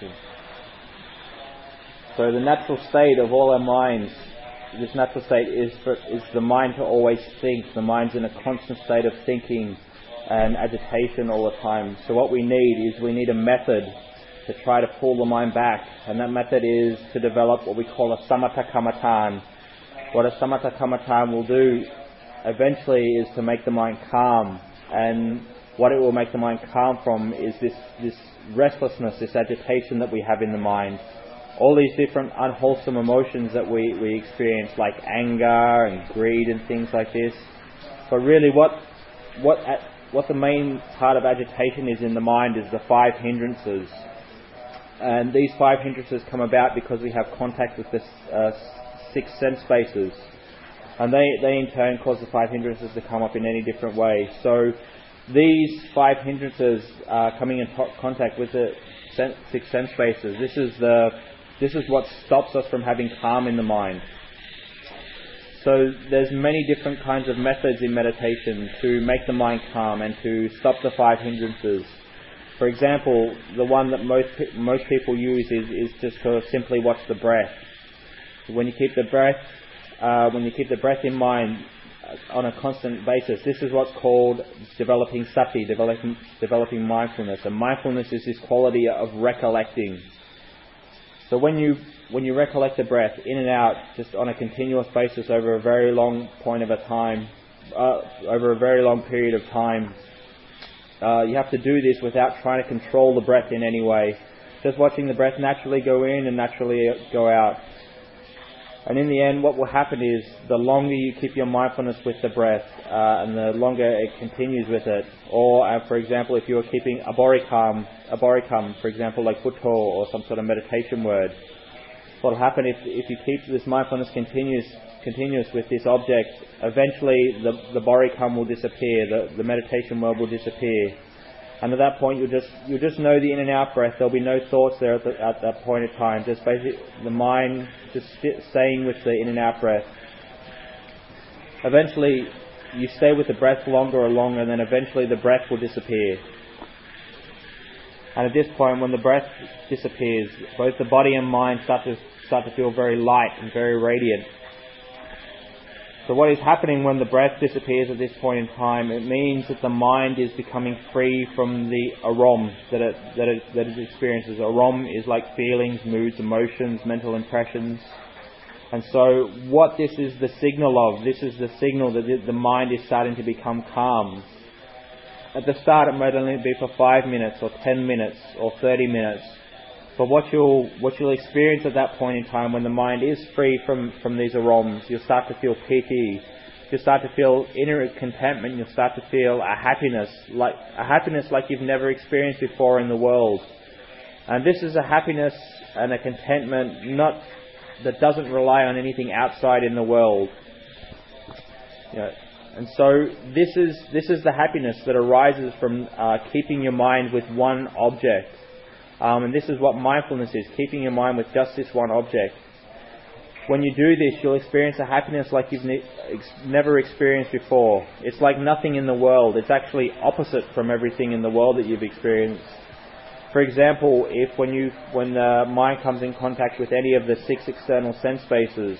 question. So the natural state of all our minds, this natural state is for, is the mind to always think. The mind's in a constant state of thinking and agitation all the time. So what we need is we need a method to try to pull the mind back, and that method is to develop what we call a samatha kamatan. What a samatha kamatan will do eventually is to make the mind calm, and what it will make the mind calm from is this, this restlessness, this agitation that we have in the mind. All these different unwholesome emotions that we, we experience, like anger and greed and things like this. But really, what, what, what the main part of agitation is in the mind is the five hindrances. And these five hindrances come about because we have contact with the uh, six sense bases. And they, they in turn cause the five hindrances to come up in any different way. So these five hindrances are coming in contact with the six sense bases. This is, the, this is what stops us from having calm in the mind. So there's many different kinds of methods in meditation to make the mind calm and to stop the five hindrances. For example, the one that most most people use is, is just to simply watch the breath. When you keep the breath, uh, when you keep the breath in mind on a constant basis, this is what's called developing sati, developing developing mindfulness. And mindfulness is this quality of recollecting. So when you when you recollect the breath in and out, just on a continuous basis over a very long point of a time, uh, over a very long period of time, uh, you have to do this without trying to control the breath in any way. Just watching the breath naturally go in and naturally go out. And in the end, what will happen is the longer you keep your mindfulness with the breath, uh, and the longer it continues with it, or uh, for example, if you are keeping a borikam, a borikam, for example, like Buddha or some sort of meditation word, what will happen if, if you keep this mindfulness continuous, continuous with this object, eventually the, the borikam will disappear, the, the meditation word will disappear. And at that point, you'll just, you'll just know the in and out breath. There'll be no thoughts there at, the, at that point in time. Just basically the mind just staying with the in and out breath. Eventually, you stay with the breath longer and longer, and then eventually the breath will disappear. And at this point, when the breath disappears, both the body and mind start to start to feel very light and very radiant. So what is happening when the breath disappears at this point in time? It means that the mind is becoming free from the arom that it, that it, that it experiences. Arom is like feelings, moods, emotions, mental impressions. And so what this is the signal of, this is the signal that the mind is starting to become calm. At the start it might only be for five minutes or ten minutes or thirty minutes. But what you'll, what you'll experience at that point in time when the mind is free from, from these aromas, you'll start to feel piti. You'll start to feel inner contentment. You'll start to feel a happiness, like, a happiness like you've never experienced before in the world. And this is a happiness and a contentment not, that doesn't rely on anything outside in the world. You know, and so this is, this is the happiness that arises from uh, keeping your mind with one object. Um, and this is what mindfulness is, keeping your mind with just this one object. When you do this, you'll experience a happiness like you've ne- ex- never experienced before. It's like nothing in the world. It's actually opposite from everything in the world that you've experienced. For example, if when you when the mind comes in contact with any of the six external sense bases,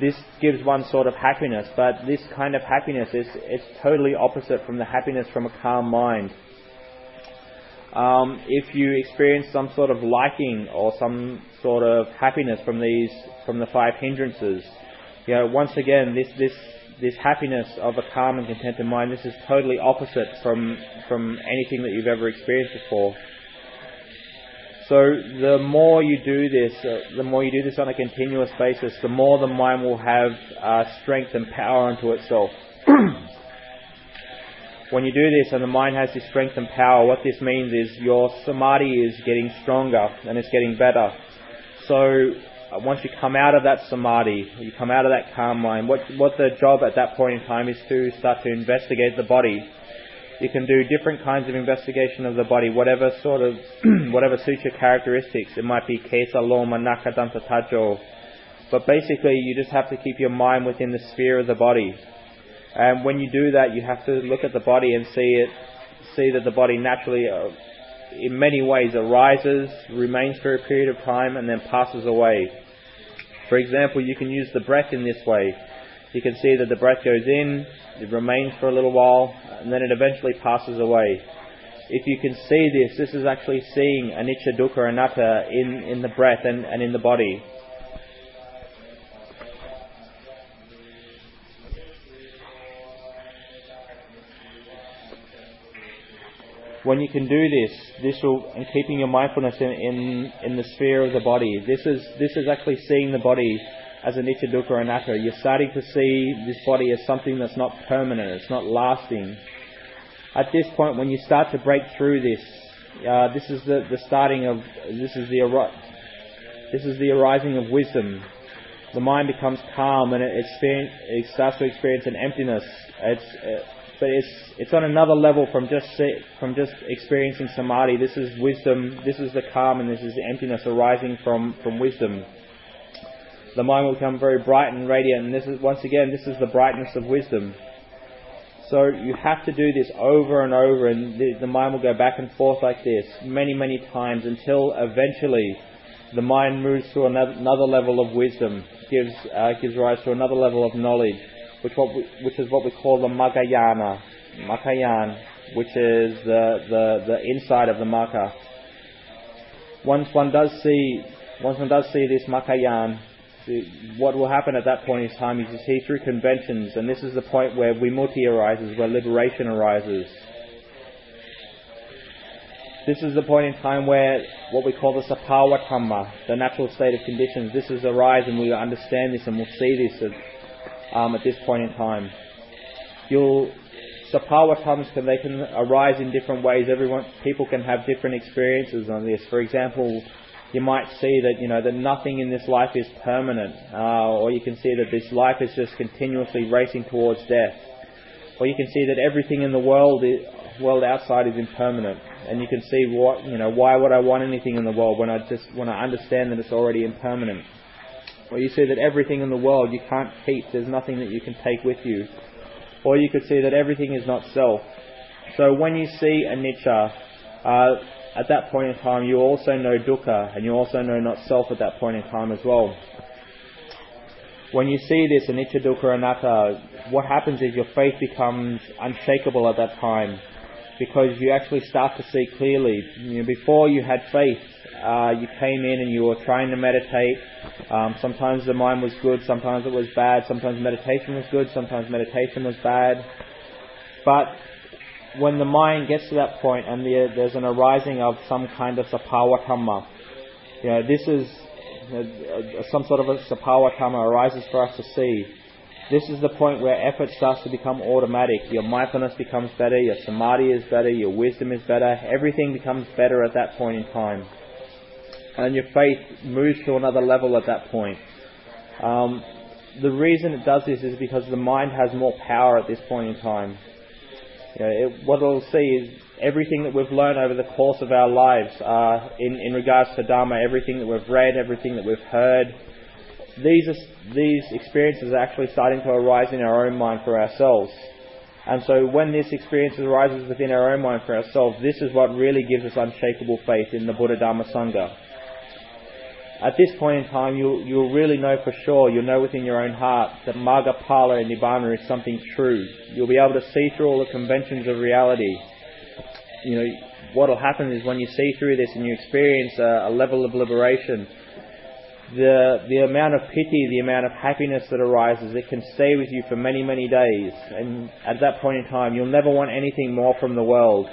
this gives one sort of happiness, but this kind of happiness is it's totally opposite from the happiness from a calm mind um, if you experience some sort of liking or some sort of happiness from these from the five hindrances, you know, once again, this this this happiness of a calm and contented mind, this is totally opposite from from anything that you've ever experienced before. So the more you do this, uh, the more you do this on a continuous basis, the more the mind will have uh, strength and power unto itself. when you do this and the mind has this strength and power, what this means is your samadhi is getting stronger and it's getting better. So uh, once you come out of that samadhi, you come out of that calm mind, what, what the job at that point in time is to start to investigate the body. You can do different kinds of investigation of the body, whatever sort of, whatever suits your characteristics. It might be kesa, loma, naka, danta, tajo. But basically, you just have to keep your mind within the sphere of the body. And when you do that, you have to look at the body and see it, see that the body naturally uh, in many ways arises, remains for a period of time, and then passes away. For example, you can use the breath in this way. You can see that the breath goes in, it remains for a little while, and then it eventually passes away. If you can see this, this is actually seeing anicca, dukkha, anatta in, in the breath and, and in the body. When you can do this, this will, and keeping your mindfulness in, in, in the sphere of the body, this is, this is actually seeing the body as a anicca, dukkha, anatta. You're starting to see this body as something that's not permanent, it's not lasting. At this point, when you start to break through this, uh, this is the, the starting of, this is the, this is the arising of wisdom. The mind becomes calm and it, it starts to experience an emptiness. It's, it, but it's it's on another level from just from just experiencing samadhi. This is wisdom. This is the calm, and this is the emptiness arising from from wisdom. The mind will become very bright and radiant, and this is once again this is the brightness of wisdom. So you have to do this over and over, and the, the mind will go back and forth like this many many times until eventually the mind moves to another, another level of wisdom, gives uh, gives rise to another level of knowledge which, what we, which is what we call the Magayana, Makayan, which is the, the, the inside of the Maka. Once one does see, once one does see this Makayan, what will happen at that point in time is you see through conventions, and this is the point where vimutti arises, where liberation arises. This is the point in time where what we call the dhamma, the natural state of conditions, this is arise and we understand this and we'll see this um, at this point in time. You'll sapphawa dhammas can they can arise in different ways. Everyone people can have different experiences on this. For example, you might see that you know that nothing in this life is permanent, uh, or you can see that this life is just continuously racing towards death, or you can see that everything in the world is, world outside is impermanent, and you can see what you know why would I want anything in the world when I just when I understand that it's already impermanent. Or you see that everything in the world you can't keep, there's nothing that you can take with you. Or you could see that everything is not self. So when you see anicca, uh, at that point in time you also know dukkha, and you also know not self at that point in time as well. When you see this anicca, dukkha, anatta, what happens is your faith becomes unshakable at that time because you actually start to see clearly. You know, before you had faith, uh, you came in and you were trying to meditate. Um, sometimes the mind was good, sometimes it was bad, sometimes meditation was good, sometimes meditation was bad. But when the mind gets to that point and the, there's an arising of some kind of sapphawa dhamma, you know, this is uh, some sort of a sapphawa dhamma arises for us to see. This is the point where effort starts to become automatic. Your mindfulness becomes better, your samadhi is better, your wisdom is better, everything becomes better at that point in time and your faith moves to another level at that point. Um, the reason it does this is because the mind has more power at this point in time. You know, it, what it'll see is everything that we've learned over the course of our lives uh, in, in regards to Dharma, everything that we've read, everything that we've heard, these, these experiences are actually starting to arise in our own mind for ourselves. And so when this experience arises within our own mind for ourselves, this is what really gives us unshakable faith in the Buddha Dharma Sangha at this point in time, you'll, you'll really know for sure, you'll know within your own heart that Magga Phala and Nibbana is something true. You'll be able to see through all the conventions of reality. You know, what will happen is when you see through this and you experience a, a level of liberation, the, the amount of piti, the amount of happiness that arises, it can stay with you for many, many days. And at that point in time, you'll never want anything more from the world.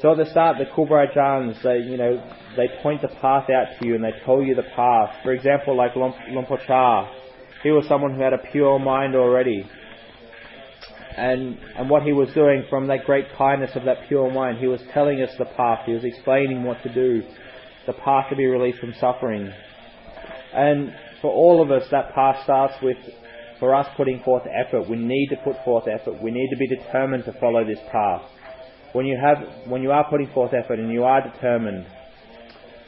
So at the start, the Kruba Ajahns, they, you know, they point the path out to you and they tell you the path. For example, like Luang Por he was someone who had a pure mind already. And, and what he was doing from that great kindness of that pure mind, he was telling us the path. He was explaining what to do, the path to be released from suffering. And for all of us, that path starts with, for us putting forth effort. We need to put forth effort. We need to be determined to follow this path when you have when you are putting forth effort and you are determined,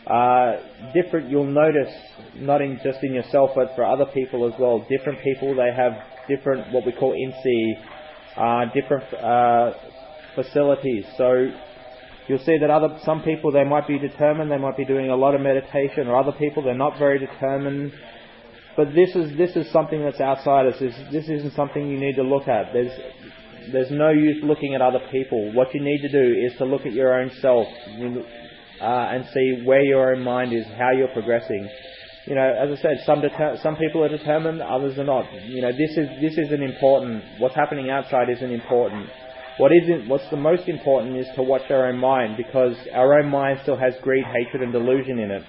uh, different you'll notice not in just in yourself but for other people as well. Different people they have different what we call insi, uh, different uh, facilities. So You'll see that other some people they might be determined, they might be doing a lot of meditation, or other people they're not very determined. But this is this is something that's outside us. This, this isn't something you need to look at. There's there's no use looking at other people. What you need to do is to look at your own self uh, and see where your own mind is, how you're progressing. You know, as I said, some deter- some people are determined, others are not. You know, this is this isn't important. What's happening outside isn't important. What isn't, what's the most important is to watch our own mind because our own mind still has greed, hatred, and delusion in it.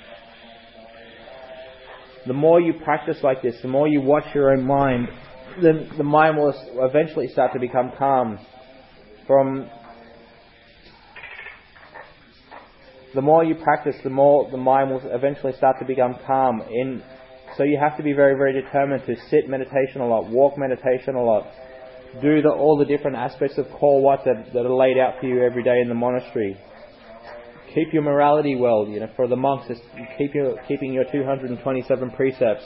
The more you practice like this, the more you watch your own mind, then the mind will eventually start to become calm. From the more you practice, the more the mind will eventually start to become calm. In so you have to be very, very determined to sit meditation a lot, walk meditation a lot, do the, all the different aspects of core what that, that are laid out for you every day in the monastery. Keep your morality well. You know, for the monks, keep your keeping your 227 precepts.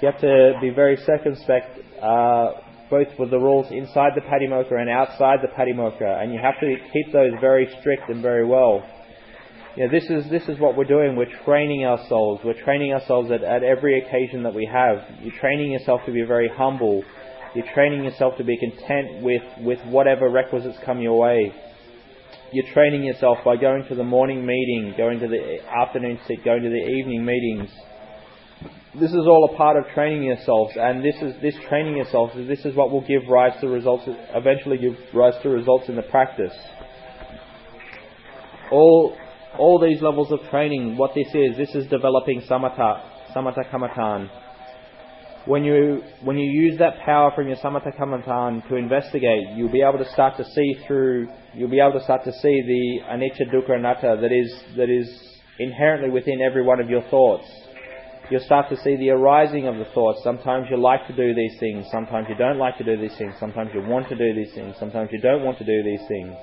You have to be very circumspect, uh, both with the rules inside the patimokkha and outside the patimokkha, and you have to keep those very strict and very well. You know, this is this is what we're doing. We're training ourselves. We're training ourselves at, at every occasion that we have. You're training yourself to be very humble you're training yourself to be content with, with whatever requisites come your way. You're training yourself by going to the morning meeting, going to the afternoon sit, going to the evening meetings. This is all a part of training yourselves, and this is this training yourselves. This is what will give rise to results. Eventually, give rise to results in the practice. All all these levels of training, what this is, this is developing samatha, samatha kamatan when you when you use that power from your samatha kamatan to investigate, you'll be able to start to see through. You'll be able to start to see the anicca, dukkha, anatta that is that is inherently within every one of your thoughts. You'll start to see the arising of the thoughts. Sometimes you like to do these things. Sometimes you don't like to do these things. Sometimes you want to do these things. Sometimes you don't want to do these things.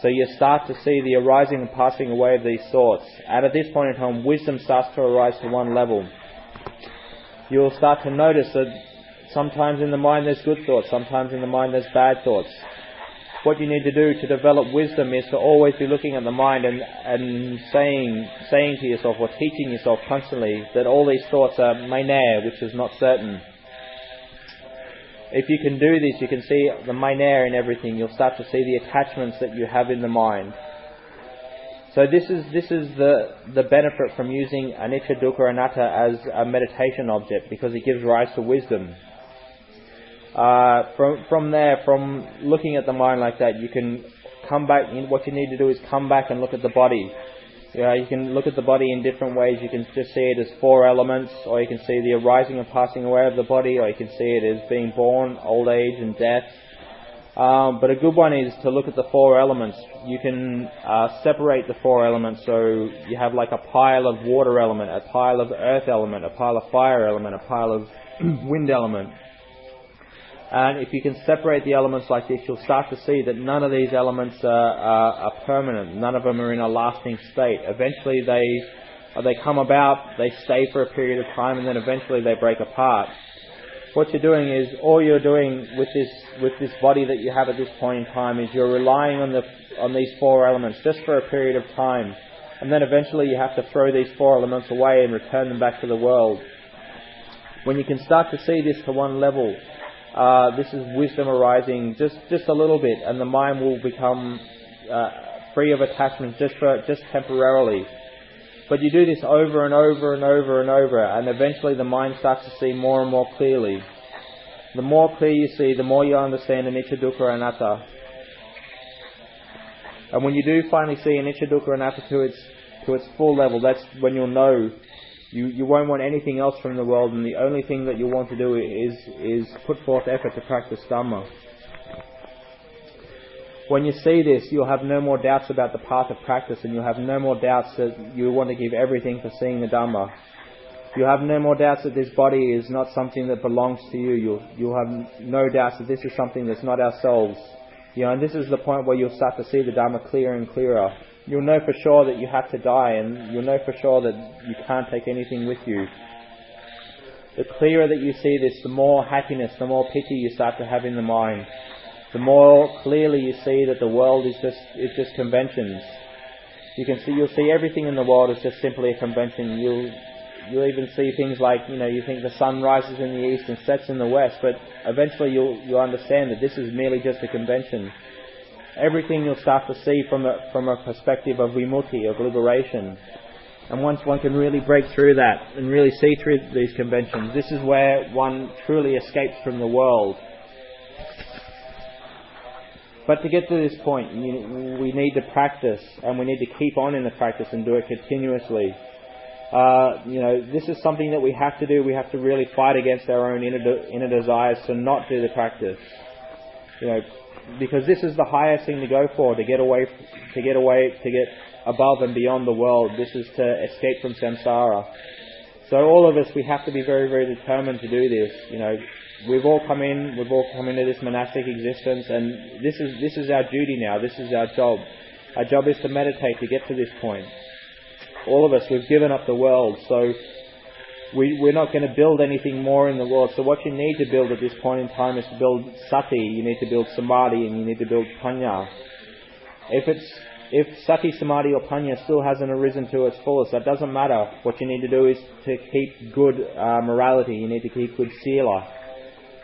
So you start to see the arising and passing away of these thoughts. And at this point in time, wisdom starts to arise to one level you'll start to notice that sometimes in the mind there's good thoughts, sometimes in the mind there's bad thoughts. What you need to do to develop wisdom is to always be looking at the mind and, and saying, saying to yourself or teaching yourself constantly that all these thoughts are mainair, which is not certain. If you can do this, you can see the mainair in everything. You'll start to see the attachments that you have in the mind. So this is this is the the benefit from using anicca, dukkha, anatta as a meditation object because it gives rise to wisdom. Uh, from from there, from looking at the mind like that, you can come back. What you need to do is come back and look at the body. Know, you can look at the body in different ways. You can just see it as four elements, or you can see the arising and passing away of the body, or you can see it as being born, old age, and death um, but a good one is to look at the four elements. You can uh, separate the four elements so you have like a pile of water element, a pile of earth element, a pile of fire element, a pile of wind element. And if you can separate the elements like this, you'll start to see that none of these elements are, are, are permanent. None of them are in a lasting state. Eventually they, they come about, they stay for a period of time, and then eventually they break apart what you're doing is all you're doing with this with this body that you have at this point in time is you're relying on the on these four elements just for a period of time, and then eventually you have to throw these four elements away and return them back to the world. When you can start to see this to one level, uh, this is wisdom arising just just a little bit, and the mind will become uh, free of attachment just for just temporarily. But you do this over and over and over and over, and eventually the mind starts to see more and more clearly. The more clear you see, the more you understand anicca, dukkha, anatta. And when you do finally see anicca, dukkha, anatta to its to its full level, that's when you'll know you, you won't want anything else from the world, and the only thing that you want to do is is put forth effort to practice Dhamma. When you see this, you'll have no more doubts about the path of practice, and you'll have no more doubts that you want to give everything for seeing the Dhamma. You'll have no more doubts that this body is not something that belongs to you. You'll, you'll have no doubts that this is something that's not ourselves. You know, and this is the point where you'll start to see the Dhamma clearer and clearer. You'll know for sure that you have to die, and you'll know for sure that you can't take anything with you. The clearer that you see this, the more happiness, the more piti you start to have in the mind the more clearly you see that the world is just is just conventions. You can see you'll see everything in the world is just simply a convention. You'll you'll even see things like you know you think the sun rises in the east and sets in the west, but eventually you'll you'll understand that this is merely just a convention. Everything you'll start to see from a from a perspective of vimutti, of liberation. And once one can really break through that and really see through these conventions, this is where one truly escapes from the world. But to get to this point, we need to practice, and we need to keep on in the practice and do it continuously. Uh, you know, this is something that we have to do. We have to really fight against our own inner, de- inner desires to not do the practice. You know, because this is the highest thing to go for, to get away, to get away, to get above and beyond the world. This is to escape from samsara. So all of us, we have to be very, very determined to do this. You know, we've all come in, we've all come into this monastic existence, and this is this is our duty now. This is our job. Our job is to meditate to get to this point. All of us, we've given up the world, so we, we're not going to build anything more in the world. So what you need to build at this point in time is to build sati, you need to build samadhi, and you need to build panya. If it's if sati, samadhi, or panya still hasn't arisen to its fullest, that doesn't matter. What you need to do is to keep good uh, morality. You need to keep good sila.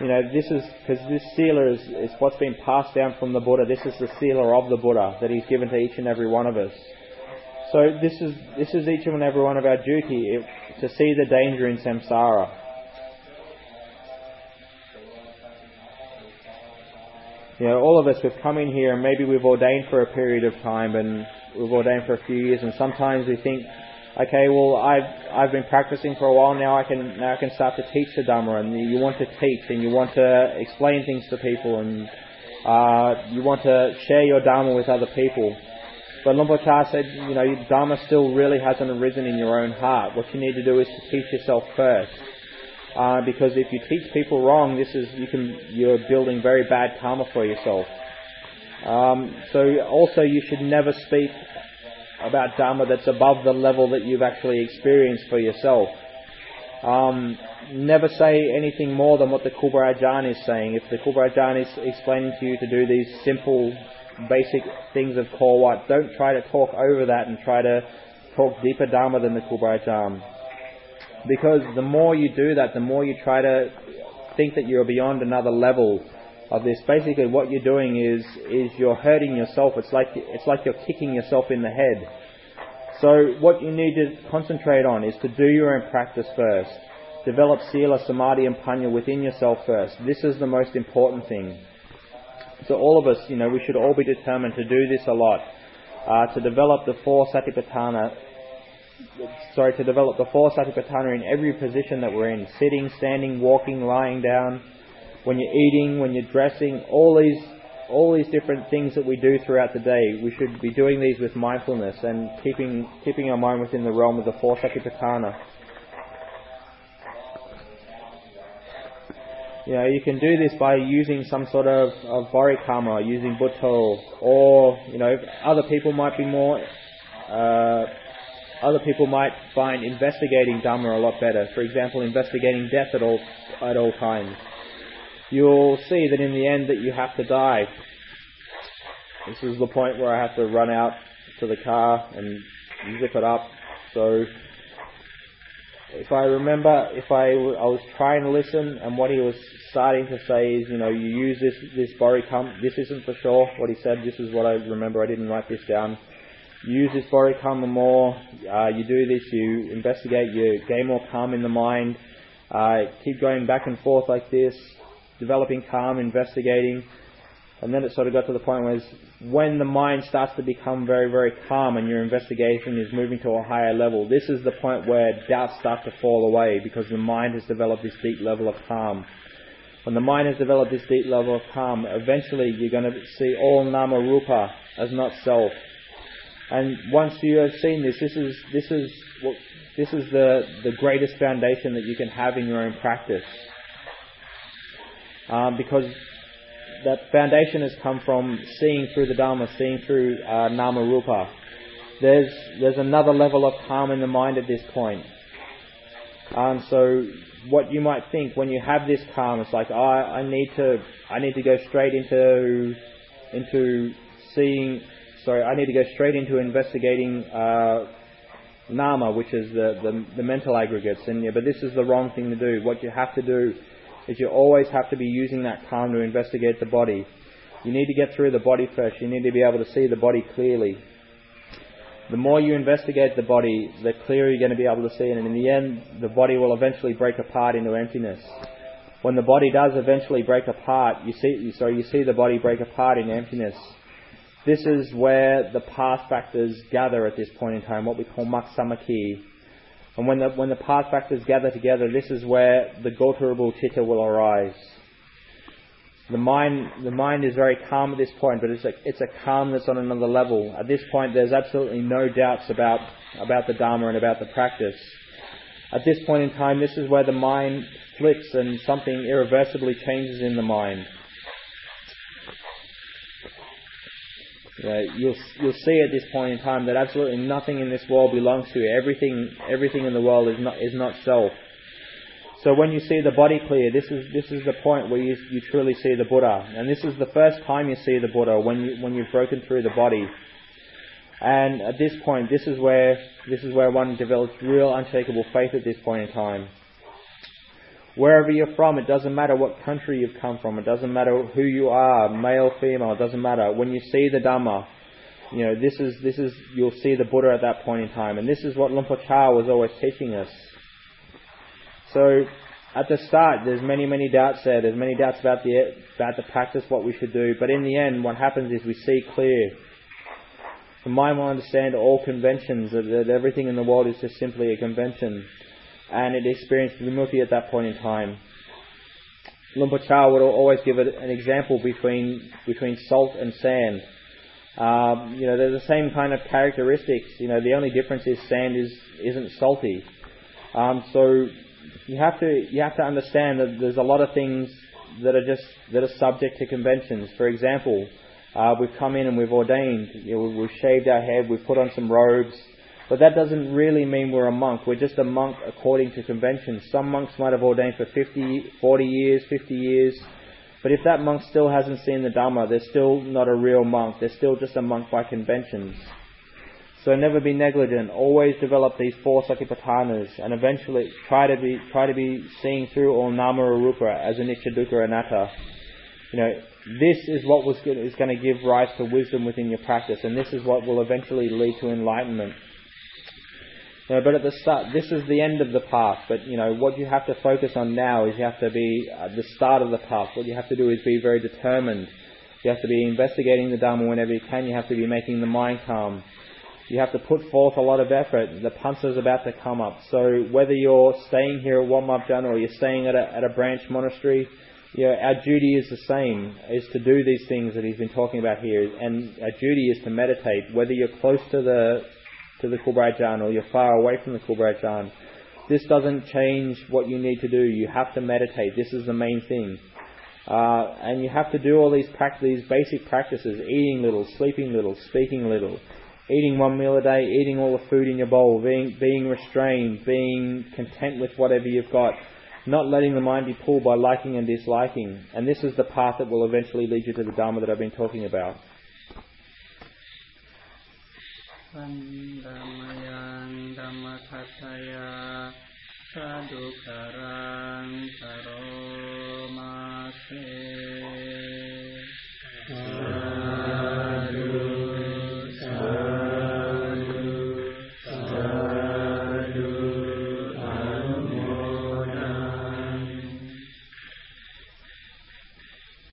You know, this is because this sila is, is what's been passed down from the Buddha. This is the sila of the Buddha that he's given to each and every one of us. So this is this is each and every one of our duty to see the danger in samsara. You know, all of us, we've come in here and maybe we've ordained for a period of time and we've ordained for a few years and sometimes we think, okay, well, I've, I've been practicing for a while now, I can, now I can start to teach the Dhamma and you want to teach and you want to explain things to people and, uh, you want to share your Dhamma with other people. But Luang Por said, you know, Dharma still really hasn't arisen in your own heart. What you need to do is to teach yourself first. Uh, because if you teach people wrong, this is you can you're building very bad karma for yourself. Um, so also you should never speak about dharma that's above the level that you've actually experienced for yourself. Um, never say anything more than what the Ajahn is saying. If the Ajahn is explaining to you to do these simple basic things of core what. Don't try to talk over that and try to talk deeper Dharma than the Ajahn. Because the more you do that, the more you try to think that you're beyond another level of this. Basically, what you're doing is is you're hurting yourself. It's like it's like you're kicking yourself in the head. So what you need to concentrate on is to do your own practice first. Develop sila, samadhi, and panya within yourself first. This is the most important thing. So all of us, you know, we should all be determined to do this a lot, uh, to develop the four satipatthana, sorry, to develop the four satipatthana in every position that we're in, sitting, standing, walking, lying down, when you're eating, when you're dressing, all these, all these different things that we do throughout the day, we should be doing these with mindfulness and keeping, keeping our mind within the realm of the four satipatthana. You know, you can do this by using some sort of, of borikarma, using Buddho, or, you know, other people might be more, uh, other people might find investigating Dhamma a lot better. For example, investigating death at all, at all times. You'll see that in the end that you have to die. This is the point where I have to run out to the car and zip it up. So if I remember, if I, I was trying to listen, and what he was starting to say is, you know, you use this this borikarma. This isn't for sure what he said. This is what I remember. I didn't write this down. You use this borikarma more. Uh, you do this. You investigate. You gain more calm in the mind. Uh, keep going back and forth like this, developing calm, investigating. And then it sort of got to the point where when the mind starts to become very, very calm and your investigation is moving to a higher level, this is the point where doubts start to fall away because the mind has developed this deep level of calm. When the mind has developed this deep level of calm, eventually you're going to see all nama rupa as not self. And once you have seen this, this is this is what, this is the the greatest foundation that you can have in your own practice. Um, because that foundation has come from seeing through the Dharma, seeing through uh, Nama Rupa. There's, there's another level of calm in the mind at this point. Um, so what you might think when you have this calm, it's like, oh, I need to, I need to go straight into, into seeing, sorry, I need to go straight into investigating uh, nama, which is the, the, the mental aggregates. And yeah, but this is the wrong thing to do. What you have to do is you always have to be using that calm to investigate the body. You need to get through the body first. You need to be able to see the body clearly. The more you investigate the body, the clearer you're going to be able to see it. And in the end, the body will eventually break apart into emptiness. When the body does eventually break apart, you see, so you see the body break apart in emptiness. This is where the path factors gather at this point in time, what we call maksamaki. And when the, when the path factors gather together, this is where the gotrabhu chitta will arise. The mind, the mind is very calm at this point, but it's a, it's a calm that's on another level. At this point, there's absolutely no doubts about, about the Dharma and about the practice. At this point in time, this is where the mind flips and something irreversibly changes in the mind. Uh, you'll you'll see at this point in time that absolutely nothing in this world belongs to you. Everything everything in the world is not is not self. So when you see the body clear, this is this is the point where you you truly see the Buddha, and this is the first time you see the Buddha when you when you've broken through the body. And at this point, this is where this is where one develops real unshakable faith at this point in time. Wherever you're from, it doesn't matter what country you've come from, it doesn't matter who you are, male, female, it doesn't matter. When you see the Dhamma, you know, this is, this is, you'll see the Buddha at that point in time. And this is what Luang Por Chah was always teaching us. So, at the start, there's many, many doubts there. There's many doubts about the, about the practice, what we should do. But in the end, what happens is we see clear. The mind will understand all conventions, that, that everything in the world is just simply a convention and it experienced vimukti at that point in time. Luang Por would always give it an example between between salt and sand. Um, you know, they're the same kind of characteristics. You know, the only difference is sand is isn't salty. Um, so you have to you have to understand that there's a lot of things that are just that are subject to conventions. For example, uh, we've come in and we've ordained. You know, we've shaved our head, we've put on some robes. But that doesn't really mean we're a monk. We're just a monk according to convention. Some monks might have ordained for 50, 40 years, 50 years. But if that monk still hasn't seen the Dhamma, they're still not a real monk. They're still just a monk by conventions. So never be negligent. Always develop these four satipatthanas and eventually try to be, try to be seeing through all nama rupa as anicca dukkha anatta. You know, this is what was, is going to give rise to wisdom within your practice and this is what will eventually lead to enlightenment. You know, but at the start, this is the end of the path. But you know, what you have to focus on now is you have to be at the start of the path. What you have to do is be very determined. You have to be investigating the Dharma whenever you can. You have to be making the mind calm. You have to put forth a lot of effort. The pansa is about to come up. So whether you're staying here at Wat Maap or you're staying at a, at a branch monastery, you know, our duty is the same, is to do these things that he's been talking about here. And our duty is to meditate, whether you're close to the to the Kubraj or you're far away from the Kubraj This doesn't change what you need to do. You have to meditate. This is the main thing. Uh, and you have to do all these, these basic practices eating little, sleeping little, speaking little, eating one meal a day, eating all the food in your bowl, being, being restrained, being content with whatever you've got, not letting the mind be pulled by liking and disliking. And this is the path that will eventually lead you to the Dharma that I've been talking about. සම්ධම්මයන් ධම්මසත්ය සාදුකරං සරෝමාසේ